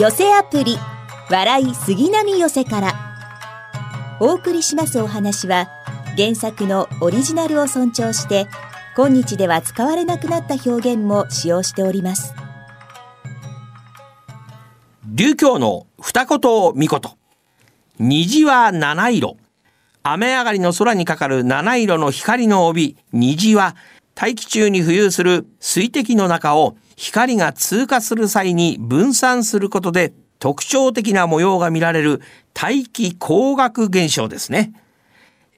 寄せアプリ笑い杉並寄せから。お送りしますお話は原作のオリジナルを尊重して今日では使われなくなった表現も使用しております。流教の二言三言虹は七色。雨上がりの空にかかる七色の光の帯。虹は大気中に浮遊する水滴の中を光が通過する際に分散することで特徴的な模様が見られる大気光学現象ですね。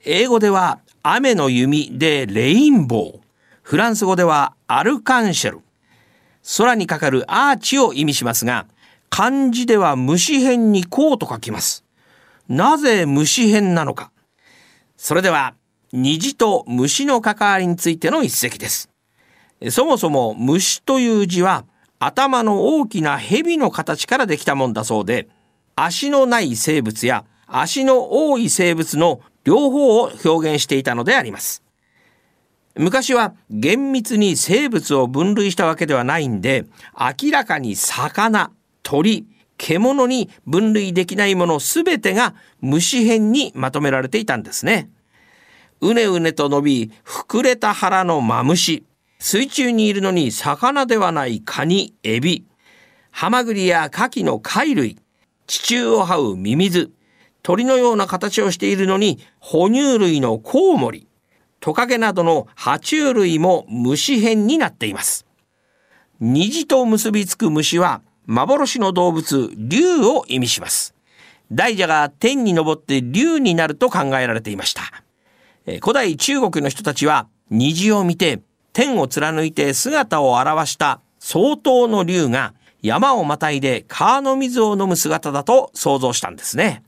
英語では雨の弓でレインボー。フランス語ではアルカンシェル。空にかかるアーチを意味しますが、漢字では虫辺にこうと書きます。なぜ虫辺なのか。それでは、虹と虫の関わりについての一席です。そもそも虫という字は頭の大きな蛇の形からできたもんだそうで、足のない生物や足の多い生物の両方を表現していたのであります。昔は厳密に生物を分類したわけではないんで、明らかに魚、鳥、獣に分類できないものすべてが虫編にまとめられていたんですね。うねうねと伸び、膨れた腹のマムシ、水中にいるのに魚ではないカニ、エビ、ハマグリやカキの貝類、地中を這うミミズ、鳥のような形をしているのに哺乳類のコウモリ、トカゲなどの爬虫類も虫編になっています。虹と結びつく虫は幻の動物、竜を意味します。大蛇が天に昇って竜になると考えられていました。古代中国の人たちは虹を見て天を貫いて姿を現した相当の竜が山をまたいで川の水を飲む姿だと想像したんですね。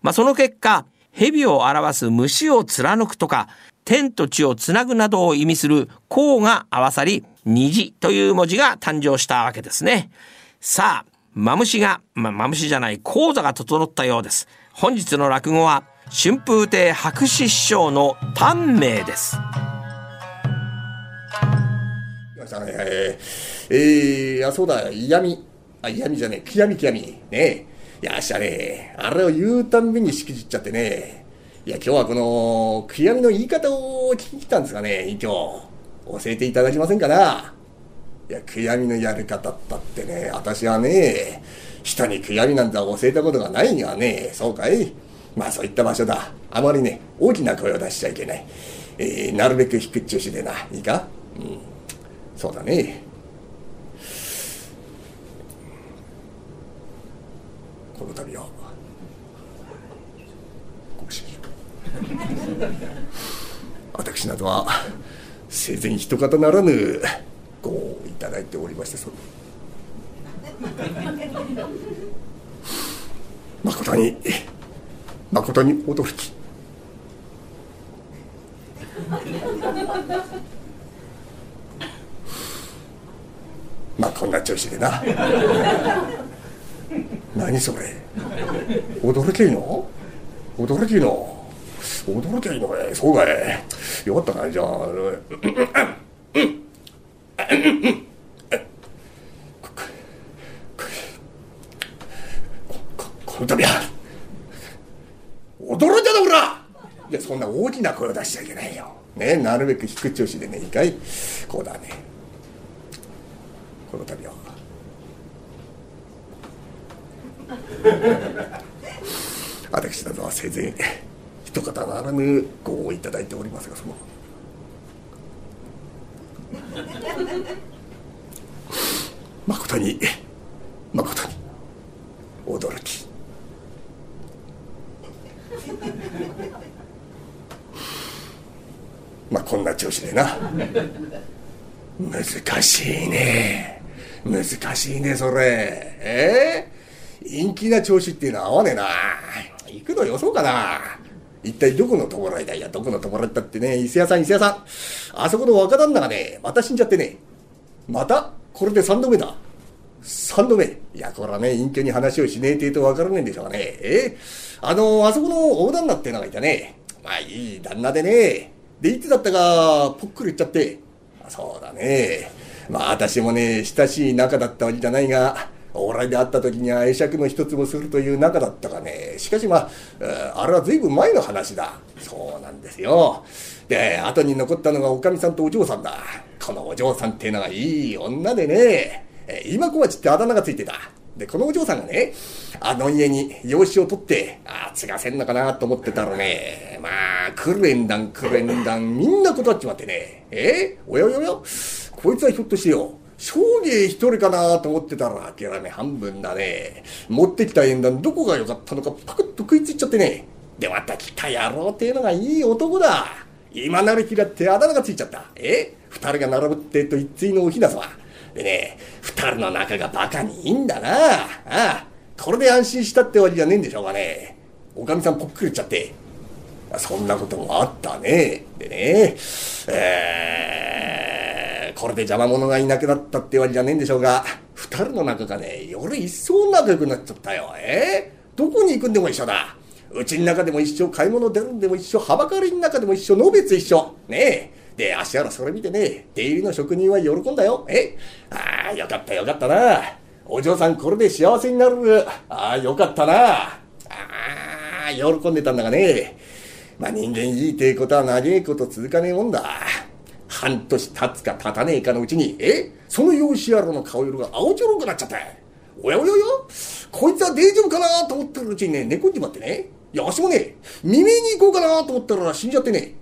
まあ、その結果、蛇を表す虫を貫くとか、天と地をつなぐなどを意味する項が合わさり、虹という文字が誕生したわけですね。さあ、マムシが、まあ、マムシじゃない、講座が整ったようです。本日の落語は、春風亭白紙師匠の短命です。え、えー、あ、そうだ、嫌味。あ、嫌味じゃねえ、極み極み。ねえ。いや、したね。あれを言うたんびにしくじっちゃってね。いや、今日はこの、悔やみの言い方を聞きに来たんですがね、今日。教えていただけませんかないや、悔やみのやり方ったってね、私はね、人に悔やみなんて教えたことがないにはね、そうかいまあそういった場所だ。あまりね、大きな声を出しちゃいけない。えー、なるべく低っ中止でな。いいか？うん。そうだねこの度はご主人私などは生前一方ならぬごをいただいておりましてそ 誠に誠に驚き。まあこんな調子でな。何それ。驚けいの？驚けいの？驚けいのかい？そうかい。よかったな。じゃあの度は驚いただほらいやそんな大きな声を出しちゃいけないよ。ねなるべく低調子でねいいかいこうだね。この度は。私などは生前一方ならぬごをいただいておりますがその。誠に誠に驚き。まあこんな調子でな。難しいね。難しいねそれ。え？ー、陰気な調子っていうのは合わねえな。行くのよそうかな。一体どこのところへだい？やどこのところだってね。伊勢屋さん伊勢屋さん。あそこの若旦那がねまた死んじゃってね。またこれで3度目だ。3度目。いやこれはね隠居に話をしねえて言うと分からねえんでしょうかね。え？ー、あのあそこの大旦那っていうのがいたね。まあいい旦那でね。でいつだったかぽっくり言っちゃって。そうだね。まあ私もね、親しい仲だったわけじゃないが、往来で会った時には会釈の一つもするという仲だったがね。しかしまああれは随分前の話だ。そうなんですよ。で後に残ったのがおかみさんとお嬢さんだ。このお嬢さんっていうのがいい女でね。今小町ってあだ名がついてた。で、このお嬢さんがね、あの家に養子を取って、ああ、継がせんのかなと思ってたらね、まあ、クレンダン、クレンダン、みんな断っちまってね、えおやおやおや、こいつはひょっとしてよ、少芸一人かなと思ってたら、諦め半分だね。持ってきた縁談どこが良かったのかパクッと食いついちゃってね。で、また来た野郎っていうのがいい男だ。今なる日だってあだ名がついちゃった。え二人が並ぶってと一対のおひなさま。でね、二人の仲がバカにいいんだな。ああ、これで安心したってわけじゃねえんでしょうがね。おかみさんぽっくり言っちゃって。そんなこともあったね。でね、えー、これで邪魔者がいなくなったってわけじゃねえんでしょうが、二人の仲がね、より一層仲良くなっちゃったよ。えー、どこに行くんでも一緒だ。うちの中でも一緒、買い物出るんでも一緒、はばかりの中でも一緒、のべつ一緒。ねえ。で、足原それ見てね、出入りの職人は喜んだよ。え？ああ、よかったよかったな。お嬢さんこれで幸せになる。ああ、よかったな。ああ、喜んでたんだがね。まあ人間いいってことは長えこと続かねえもんだ。半年経つか経たねえかのうちに、え？その養子野郎の顔色が青白くなっちゃった。おやおやおや？こいつは大丈夫かなと思ってるうちにね、寝込んじまってね。いや、足もね、耳に行こうかなと思ったら死んじゃってね。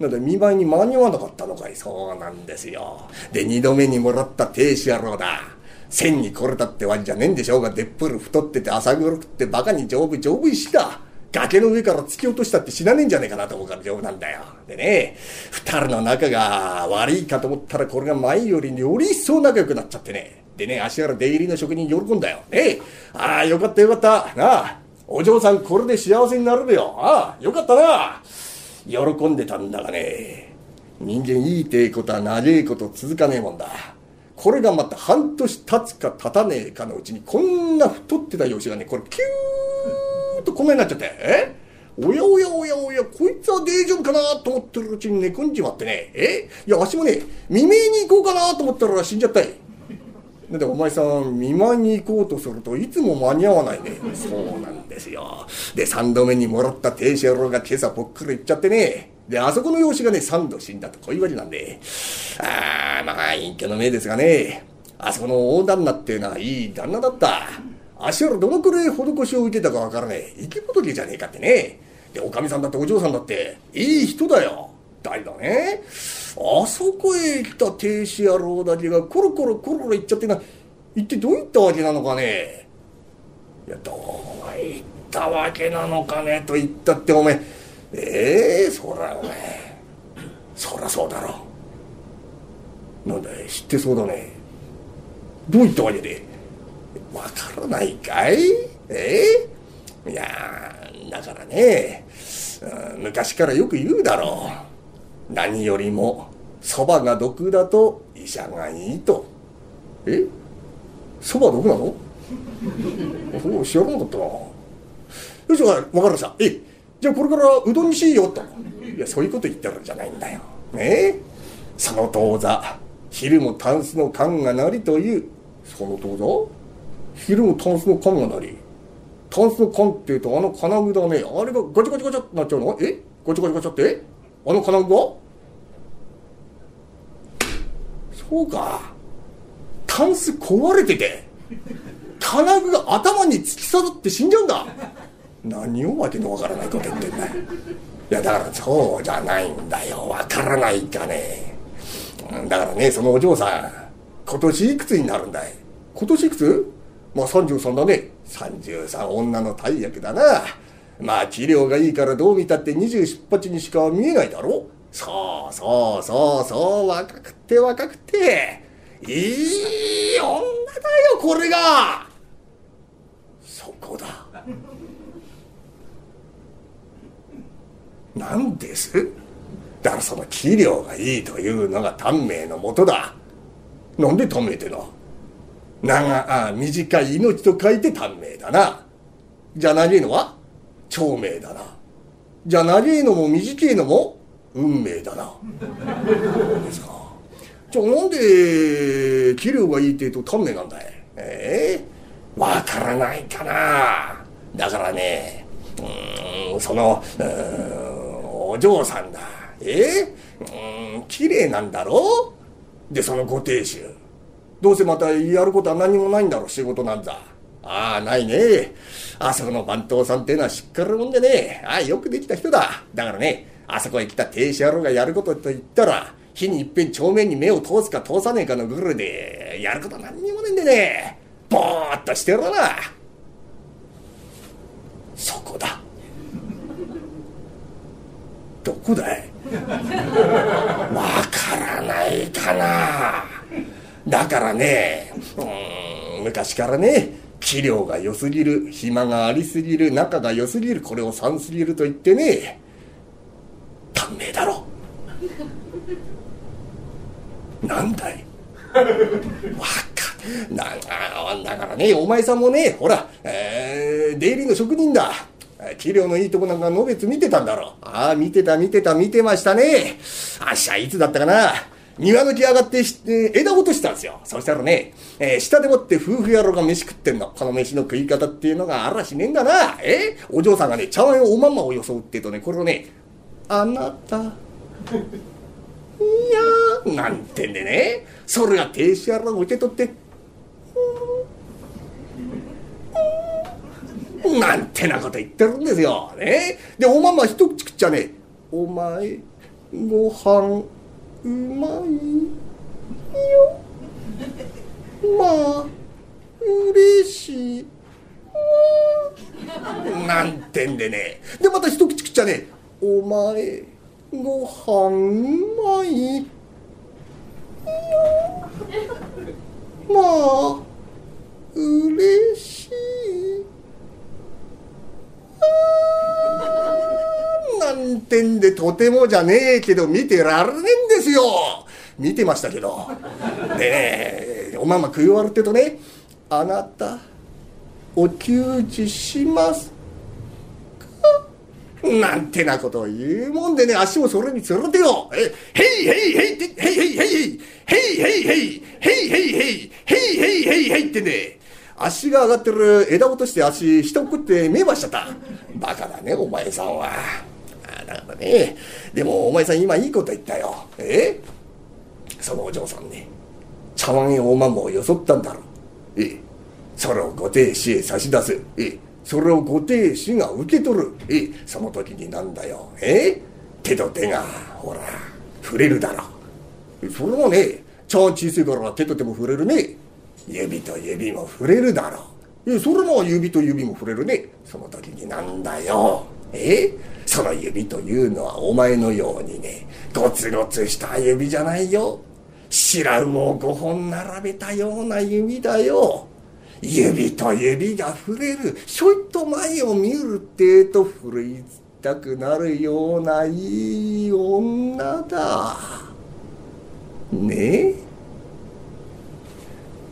なんで見舞いに間に合わなかったのかいそうなんですよで二度目にもらった亭主野郎だ千にこれたってわけじゃねえんでしょうがでっぷり太ってて朝黒くってバカに丈夫丈夫石だ崖の上から突き落としたって死なねえんじゃねえかなと思うから丈夫なんだよ。でね、二人の仲が悪いかと思ったらこれが前よりより一層仲良くなっちゃってね。でね、足原出入りの職人喜んだよ。ね、ああ、よかったよかった。なあ、お嬢さんこれで幸せになるべよ。ああ、よかったな。喜んでたんだがね。人間いいてえことは長えこと続かねえもんだ。これがまた半年経つか経たねえかのうちにこんな太ってた養子がねこれキューッとこんなになっちゃって。え？おやおやおやおやこいつは大丈夫かなと思ってるうちに寝込んじまってね。え？いやわしもね未明に行こうかなと思ったら死んじゃったい。だってお前さん見舞いに行こうとするといつも間に合わないね。そうなんですよ。で3度目にもらった亭主野郎が今朝ぽっくり行っちゃってね。であそこの養子がね3度死んだとこういうわけなんで。ああまあ隠居の命ですがね。あそこの大旦那っていうのはいい旦那だった。足原どのくらい施しを受けたかわからねえ。生き仏じゃねえかってね。でおかみさんだってお嬢さんだっていい人だよ。誰だね。あそこへ来た亭主野郎だけがコロコロコロコロ行っちゃってな一体どういったわけなのかね。いやどういったわけなのかねと言ったってお前え。えー、そらお前そらそうだろなんだい知ってそうだね。どういったわけで。わからないかい？ええー、いやだからね昔からよく言うだろう。何よりもそばが毒だと医者がいいと。え？そば毒なの？お知らなかったな。よし分かりました。えじゃあこれからうどんにしよと。いやそういうこと言ってるんじゃないんだよ。ね？えその当座昼もタンスの缶がなりというその当座？昼もタンスの缶がなり。タンスの缶っていうとあの金具だね。あれがガチャガチャガチャってなっちゃうの？え？ガチャガチャガチャって？あの金具がそうか。タンス壊れてて金具が頭に突き刺さって死んじゃうんだ。何をわけのわからないこと言ってんだ。いやだからそうじゃないんだよ。わからないかねだからねそのお嬢さん今年いくつになるんだい？今年いくつ？まあ33だね。33女の大役だな。まあ器量がいいからどう見たって27、8にしか見えないだろ。そうそうそうそう若くて若くていい女だよこれが。そこだ。何です？だからその器量がいいというのが短命のもとだ。なんで短命っての？長あ短い命と書いて短命だな。じゃあ何いのは長命だな。じゃあ長いのも短いのも運命だな。ですか。じゃあなんで器量がいいって言うと短命なんだい？ええわからないかな。だからねうんそのお嬢さんだええうん綺麗なんだろ？でそのご亭主。どうせまたやることは何もないんだろう仕事なんだああないね。あそこの番頭さんっていうのはしっかり者でね。ああよくできた人だ。だからねあそこへ来た亭主野郎がやることと言ったら日にいっぺん正面に目を通すか通さねえかのぐるでやることは何にもねえんでね。ぼーっとしてろな。そこだ。どこだい?わからないかな。だからねうん昔からね器量が良すぎる暇がありすぎる仲が良すぎるこれを3すぎると言ってね短命だろなんだいわかなだからねお前さんもねほら、えー、出入りの職人だ器量のいいとこなんかのべつ見てたんだろああ見てた見てた見てましたねあっしゃいつだったかな庭の木上がってえ枝落としたんですよ。そしたらね、えー、下でもって夫婦野郎が飯食ってんの。この飯の食い方っていうのがあらしねえんだな。えー、お嬢さんがね、茶碗をおまんまを装ってとね、これをね、あなた、いや、なんてんでね、それが亭主野郎を受け取って、なんてなこと言ってるんですよ。ね。で、おまんま一口食っちゃね、お前、ご飯、うまいよ。まあ嬉しい。なんてんでね。でまた一口食っちゃね。お前ご飯うまいよまあ嬉しい。あなんてんでとてもじゃねえけど見てられねえんですよ。見てましたけど。でねおまんま食い終わるってとね「あなたお給仕します?」なんてなことを言うもんでね足もそれにつれてよ「えへいへいへい」って「へいへいへいへい」「へいへいへい」「へいへいへい」「へいへいへい」ってね。足が上がってる枝落として足下送って見えましちゃった。バカだねお前さんは。だからね。でもお前さん今いいこと言ったよ。え？そのお嬢さんね茶碗やおまんまをよそったんだろええ？それをご亭主へ差し出すええ？それをご亭主が受け取る。えその時になんだよ。え手と手がほら触れるだろ。それもね茶碗小さいから手と手も触れるね。指と指も触れるだろ。えそれも指と指も触れるね。その時になんだよ。えその指というのはお前のようにねゴツゴツした指じゃないよ。白魚を5本並べたような指だよ。指と指が触れる。ちょいと前を見るってえと震いたくなるようないい女だ。ねえ。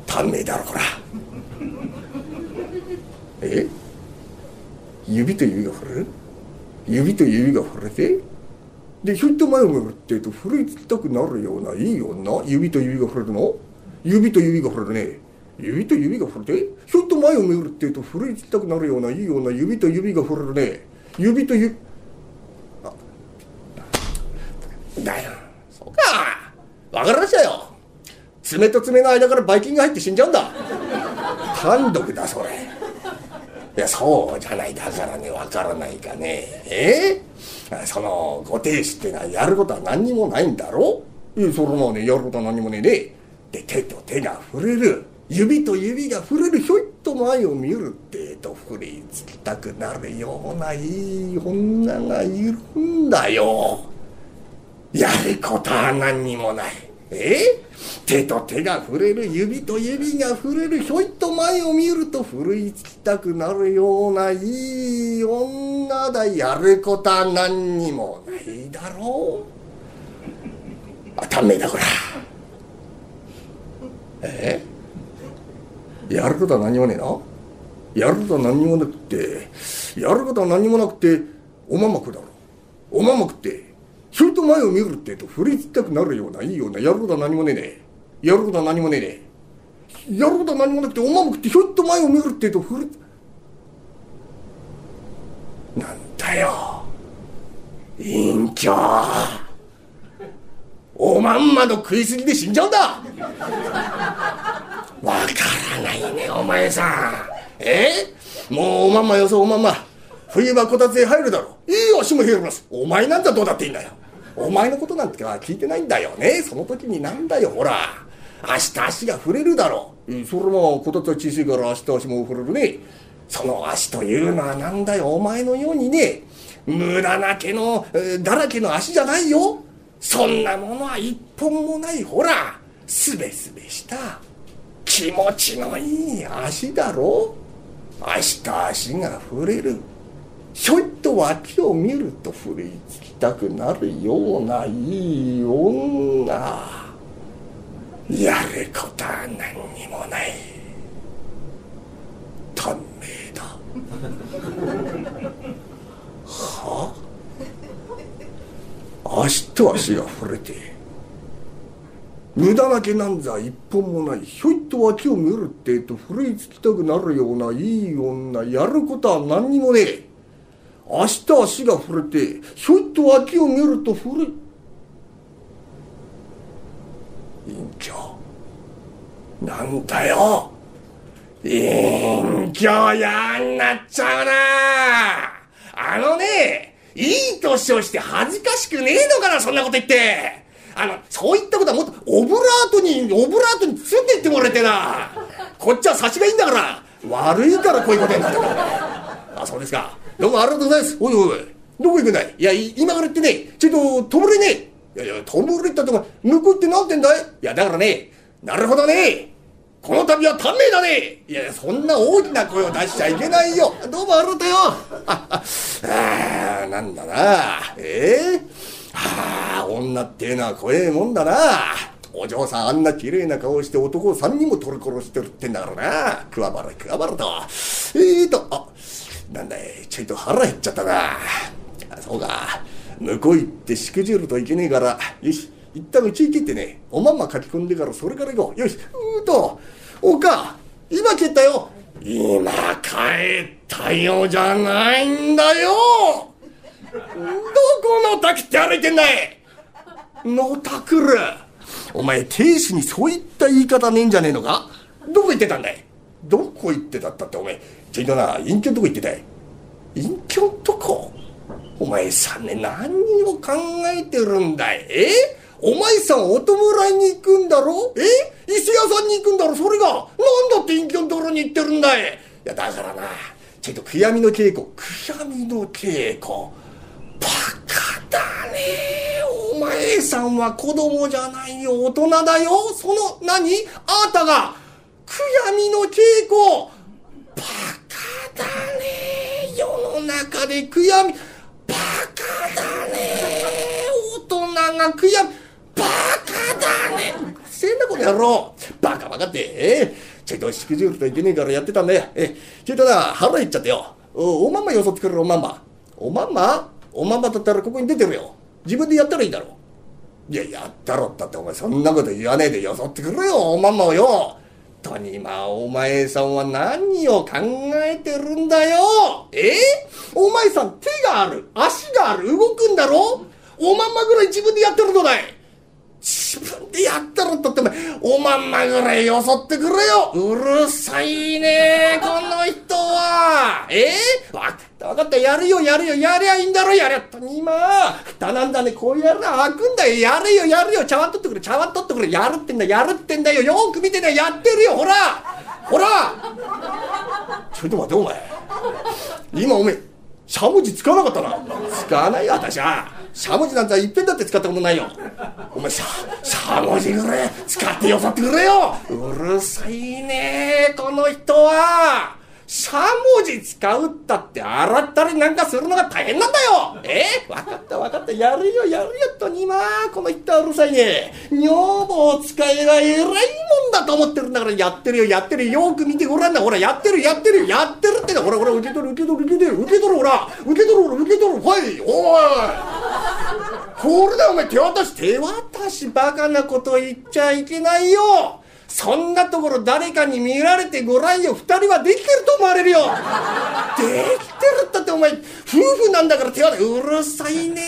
短命だろこら。え？指と指が触れる？指と指が触れて？でひょいと前を向くっていうと震いつきたくなるようないい女？指と指が触れるの？指と指が触れるね。指と指が触れてひょいと前を見るっていうと震いつきたくなるようないい女指と指が触れるね。指と指。あ。だよ。そうか。分かりましたよ。爪と爪の間からばい菌が入って死んじゃうんだ。単独だそれ。いやそうじゃない。だからねわからないかね。え？ー、そのご亭主ってのはやることは何にもないんだろいやそれもねやることは何にもねえねで手と手が触れる。指と指が触れるひょいっと前を見るってと振りつきたくなるようないい女がいるんだよ。やることは何にもない。え？手と手が触れる指と指が触れるひょいっと前を見ると奮いつきたくなるようないい女だやることは何にもないだろう。あたんめだこら。え？やることは何もねえな。やることは何もなくてやることは何もなくておままくだろ。おままくってひょいと前を見るってと振りつきたくなるようないいようなやることは何もねえねやることは何もねえねやることは何もなくておまま食ってひょいっと前を見るってとふるなんだよ。隠居おまんまの食いすぎで死んじゃうんだ。前さん。え？もうおまんまよそうおまんま。冬はこたつへ入るだろう。いい足も冷えます。お前なんざどうだっていいんだよ。お前のことなんて聞いてないんだよね。その時になんだよほら。明日足が触れるだろう。それもこたつは小さいから明日足も触れるね。その足というのはなんだよ。お前のようにね。無駄な毛のだらけの足じゃないよ。そんなものは一本もない。ほら。すべすべした。気持ちのいい足だろ？明日足が触れる。ひょいっと脇を見ると振りつきたくなるようないい女。やることは何にもない。短命だ。は？あ足と足が触れて。無駄な毛なんざ一本もないひょいっと脇を見るってえとふるいつきたくなるようないい女やることは何にもねえ。明日足が触れてひょいっと脇を見るとふるい隠居なんだよ。隠居やんなっちゃうな。あのねいい年をして恥ずかしくねえのかなそんなこと言って。あのそういったことはもっとオブラートにオブラートに包んでいってもらえてな。こっちは差しがいいんだから。悪いからこういうことになったからあそうですか。どうもありがとうございます。おいおいどこ行くんだい？いや今からってねちょっと弔いね。いやいや弔いったとか向こうって何てんだい？いやだからねなるほどね。この度は短命だね。いやいやそんな大きな声を出しちゃいけないよ。どうもありがとうよああなんだな。ええー、ああ女っていうのは怖えもんだな。お嬢さんあんな綺麗な顔して男を三人も取り殺してるってんだからな。くわばらくわばらと。えーとあなんだいちょいと腹減っちゃったな。そうか。向こう行ってしくじるといけねえからよし一旦うちへ切ってね。おまんま書き込んでからそれから行こう。よしうーとおか今帰ったよ。今帰ったよじゃないんだよ。どこの滝って歩いてんだい？のたくる。お前亭主にそういった言い方ねえんじゃねえのか？どこ行ってたんだい？どこ行ってたったってお前ちょいとな隠居んとこ行ってたい。隠居んとこ？お前さんね何を考えてるんだい？え？お前さんお弔いに行くんだろ？え？伊勢屋さんに行くんだろ？それが。なんだって隠居のところに行ってるんだい？いやだからなちょっと悔やみの稽古。悔やみの稽古バカだねお前さんは子供じゃないよ大人だよ。その何？あなたが悔やみの稽古。バカだね。世の中で悔やみ。バカだね。大人が悔やみ。バカだね。せえなこの野郎バカバカって。ええちょいとしくじるといけねえからやってたんだよえちょいとな腹減っちゃってよ。おおまんまよそってくれるおまんま。おまんま？おまんまだったらここに出てるよ。自分でやったらいいだろう。いややったろったってお前そんなこと言わねえでよそってくれよおまんまをよ。とにまあお前さんは何を考えてるんだよ。え？お前さん手がある足がある動くんだろ？おまんまぐらい自分でやってるのだい。自分でやったろったってお前おまんまぐらいよそってくれよ。うるさいねこの人は。え、わかったわかった。やるよやるよ。やりゃいいんだろやりゃと。にま蓋なんだね。こうやるな。開くんだよ。やるよやるよ。茶碗取ってくれ。茶碗取ってくれ。やるってんだ。やるってんだよ。よく見てね。やってるよ。ほら。ほら。ちょっと待ってお前。今お前しゃもじ使わなかったな。使わないよ私は。しゃもじなんざいっぺんだって使ったことないよ。お前しゃしゃもじぐらい使ってよさってくれよ。うるさいねこの人は。しゃもじ使うったって洗ったりなんかするのが大変なんだよ。え？わかったわかった。やるよやるよとにまこの人はうるさいね。女房使えば偉いもんだと思ってるんだからやってるよやってるよ。よく見てごらんな。ほらやってるやってるやってるってほらほら受け取る受け取る受け取る。受け取るほら。受け取るほら受け取る。はいおい。これだお前。手渡し手渡し。バカなこと言っちゃいけないよ。そんなところ誰かに見られてごらんよ。二人はできてると思われるよ。できてるったってお前、夫婦なんだから手はうるさいね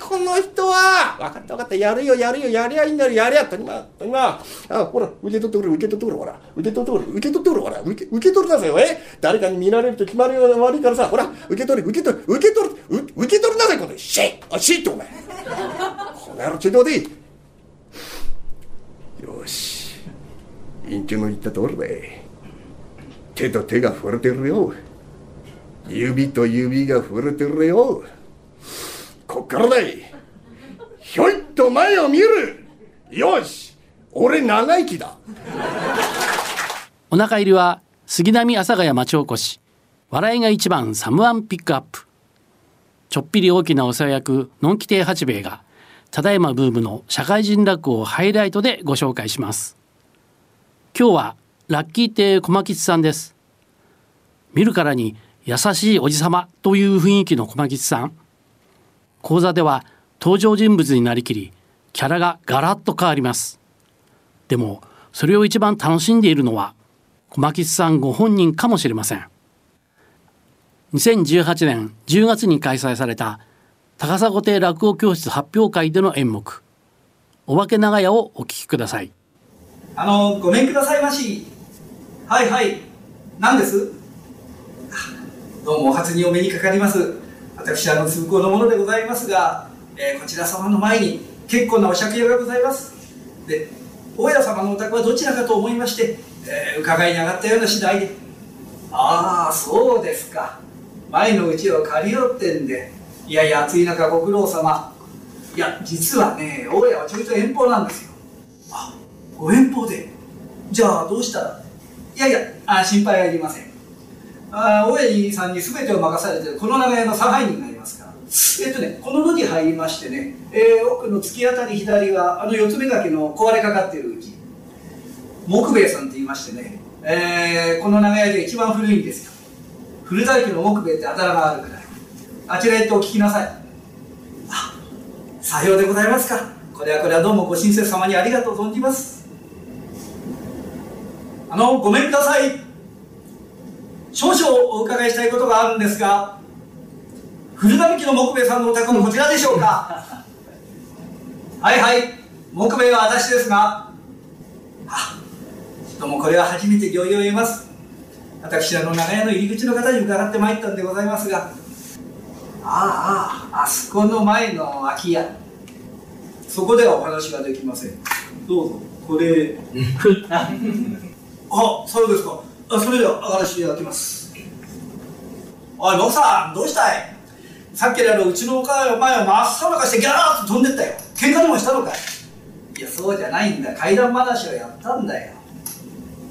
この人は。分かった分かった。やるよ、やるよ、やりゃいいんだよ、やりゃ。とにま、とにま。あ、ほら、受け取ってくれ、受け取ってくれ、ほら。受け取ってくれ、受け取ってくれ、ほら。受け、受け取りなさいよ、え誰かに見られると決まりが悪いからさ、ほら、受け取り、受け取り、受け取り、受け取りなさい、この、シェイあ、シェイってお前。この野郎、ちょいとでいい。よし。院長の言った通りだ。手と手が触れてるよ。指と指が触れてるよ。こっからだい。ひょいっと前を見る。よし。俺長生きだ。お腹入りは杉並阿佐ヶ谷町おこし。笑いが一番サムワンピックアップ。ちょっぴり大きなお世話役のんき亭八兵衛がただいまブームの社会人落語をハイライトでご紹介します。今日はラッキー亭小牧さんです。見るからに優しいおじさまという雰囲気の小牧さん。講座では登場人物になりきりキャラがガラッと変わります。でもそれを一番楽しんでいるのは小牧さんご本人かもしれません。2018年10月に開催された高砂亭落語教室発表会での演目。お化け長屋をお聞きください。あのごめんくださいまし。はいはい。何です？どうもお初にお目にかかります。私あの通行の者でございますが、えー、こちら様の前に結構なお借家がございます。で大家様のお宅はどちらかと思いまして、えー、伺いに上がったような次第で。ああそうですか。前のうちを借りようってんでいやいや暑い中ご苦労様。いや実はね大家はちょいと遠方なんですよ。あご遠方で。じゃあどうしたら？いやいやあ心配はいりません。あ大江さんに全てを任されてこの長屋の差配人がいますから。えっとねこの路地入りましてね、えー、奥の突き当たり左があの四つ目崖の壊れかかっているうち木兵衛さんって言いましてね、えー、この長屋で一番古いんですよ。古大家の木兵衛ってあだ名があるくら。いあちらへってお聞きなさい。あさようでございますか。これはこれはどうもご親切様にありがとう存じます。あのごめんください。少々お伺いしたいことがあるんですが古並木の木兵衛さんのお宅もこちらでしょうか？はいはい。木兵衛は私ですがあどうもこれは初めて行儀を得ます。私あの長屋の入り口の方に伺ってまいったんでございますがあああそこの前の空き家。そこではお話ができません。どうぞ。これ あ、そうですか。あそれでは上がらせていただきます。おい、僕さん、どうしたい？さっきからうちのお前を真っ青かしてギャーッと飛んでったよ。喧嘩でもしたのかい？いや、そうじゃないんだ。怪談話をやったんだよ。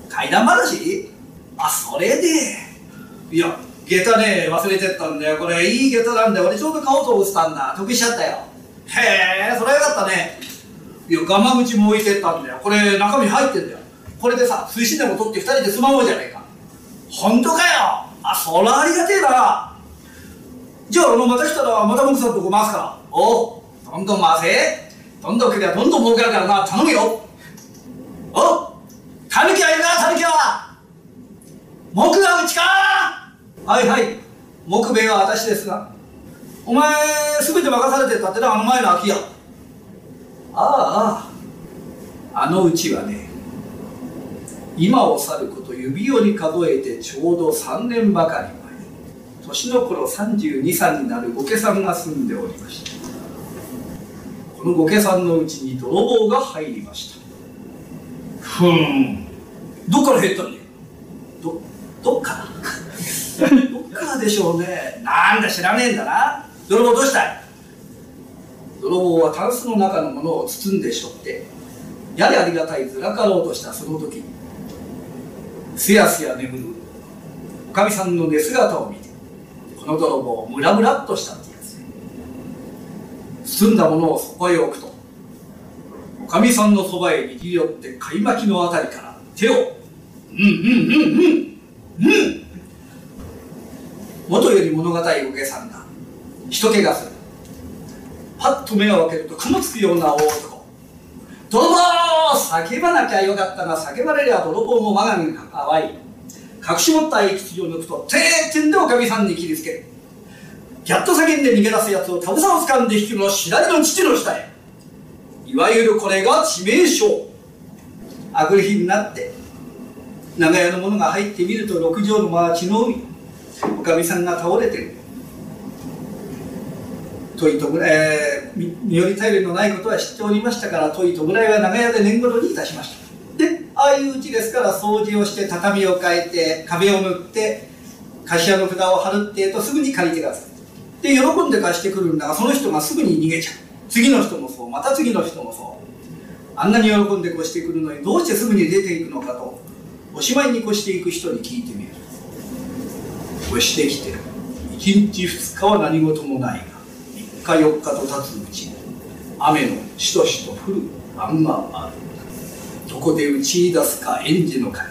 怪談話？あ、それで。いや、下駄ね、忘れてったんだよ。これ、いい下駄なんだよ。俺ちょうど買おうと思ってたんだ。得しちゃったよ。へえ、それはよかったね。いや、ガマ口も置いてったんだよ。これ、中身入ってんだよ。これでさ水死でも取って2人で住まおうじゃないか。本当かよ。あそらありがてえだな。じゃああのまた来たらまた僕さんとこ回すから。おどんどん回せ。どんどん来りゃどんどん儲かるからな。頼むよ。おタヌキはいるかタヌキは。木がうちか。はいはい。木兵衛は私ですが。お前全て任されてたってなあの前の空き家。あああのうちはね今を去ること指折り数えてちょうど3年ばかり前年の頃32歳になる。御家さんが住んでおりましたこの御家さんのうちに泥棒が入りましたふんどっから減ったんだどどっからどっからでしょうねなんだ知らねえんだな泥棒どうしたい泥棒はタンスの中のものを包んでしょってやれありがたいずらかろうとしたその時すやすや眠るおかみさんの寝姿を見てこの泥棒ムラムラっとしたってやつ。包んだものをそこへ置くとおかみさん。のそばへ握り寄って買い巻きのあたりから手をうん。うんうん。うんうん。元より物語おげさんが人気がするパッと目を開けると雲つくような大男泥棒叫ばなきゃよかったが叫ばれりゃ泥棒も我が身がかわいい隠し持った生き筋を抜くと定点でおかみさんに切りつける。やっと叫んで逃げ出す奴をタブサを掴んで引きの左の父の下へ。いわゆるこれが致命傷。あくる日になって長屋の者が入ってみると六畳の間は血の海おかみさんが倒れてる。問いとぐらい、えー、身寄り頼りのないことは知っておりましたから問いとぐらいは長屋で年頃にいたしました。でああいううちですから掃除をして畳を変えて壁を塗って貸家の札を貼るってえとすぐに借りてください。で喜んで貸してくるんだがその人がすぐに逃げちゃう。次の人もそうまた次の人もそう。あんなに喜んで越してくるのにどうしてすぐに出ていくのかとおしまいに越していく人に聞いてみる。越してきて1日2日は何事もないが日4日と経つうち雨のしとしと降る晩があるどこで打ち出すか園児の会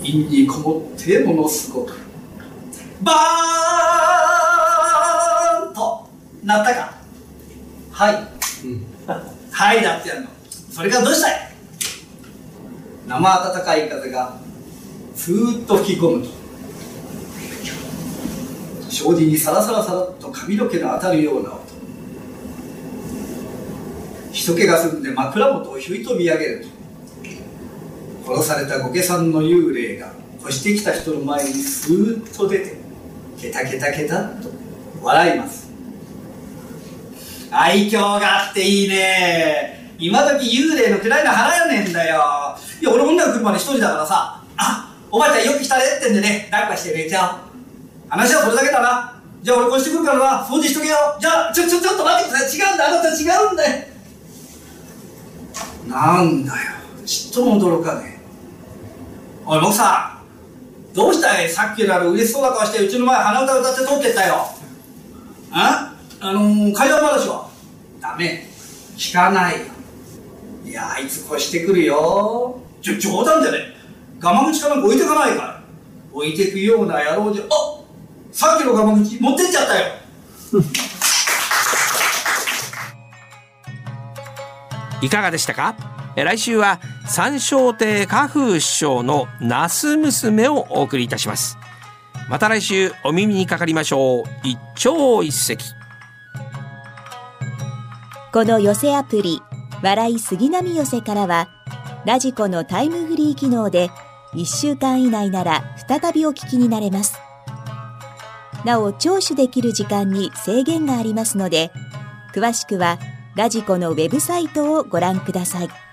陰にこもってものすごくバーンとなったかはい、はいだってやるの。それからどうしたい？生暖かい風がスーッと吹き込むと。障子にサラサラサラっと髪の毛の当たるような音人気が済んで枕元をひょいと見上げると殺された御家さんの幽霊が越してきた人の前にスーッと出てケタケタケタっと笑います。愛嬌があっていいね。今時幽霊の暗いの払えねんだよ。いや俺女が来るまで一人だからさあおばあちゃんよく来たねってんでね抱っこして寝ちゃう。話はそれだけだな。じゃあ俺越してくるからな。掃除しとけよ。じゃあちょちょちょっと待ってください。違うんだ。あなた違うんだよ。なんだよ。ちっとも驚かねえ。おい僕さん。どうしたい？さっきのあの嬉しそうな顔してうちの前鼻歌歌って通ってったよ。あ？あのー、会話話は？ダメ。聞かないよ。いやあいつ越してくるよ。ちょ冗談じゃねえ。ガマ口かなんか置いてかないから。置いてくような野郎じゃ。あさっきのガマ口持ってっちゃったよ。いかがでしたか？え来週は三笑亭花風師匠の那須娘をお送りいたします。また来週お耳にかかりましょう。一朝一夕。この寄せアプリ笑い杉並寄せからはラジコのタイムフリー機能で1週間以内なら再びお聞きになれますなお聴取できる時間に制限がありますので詳しくはラジコのウェブサイトをご覧ください。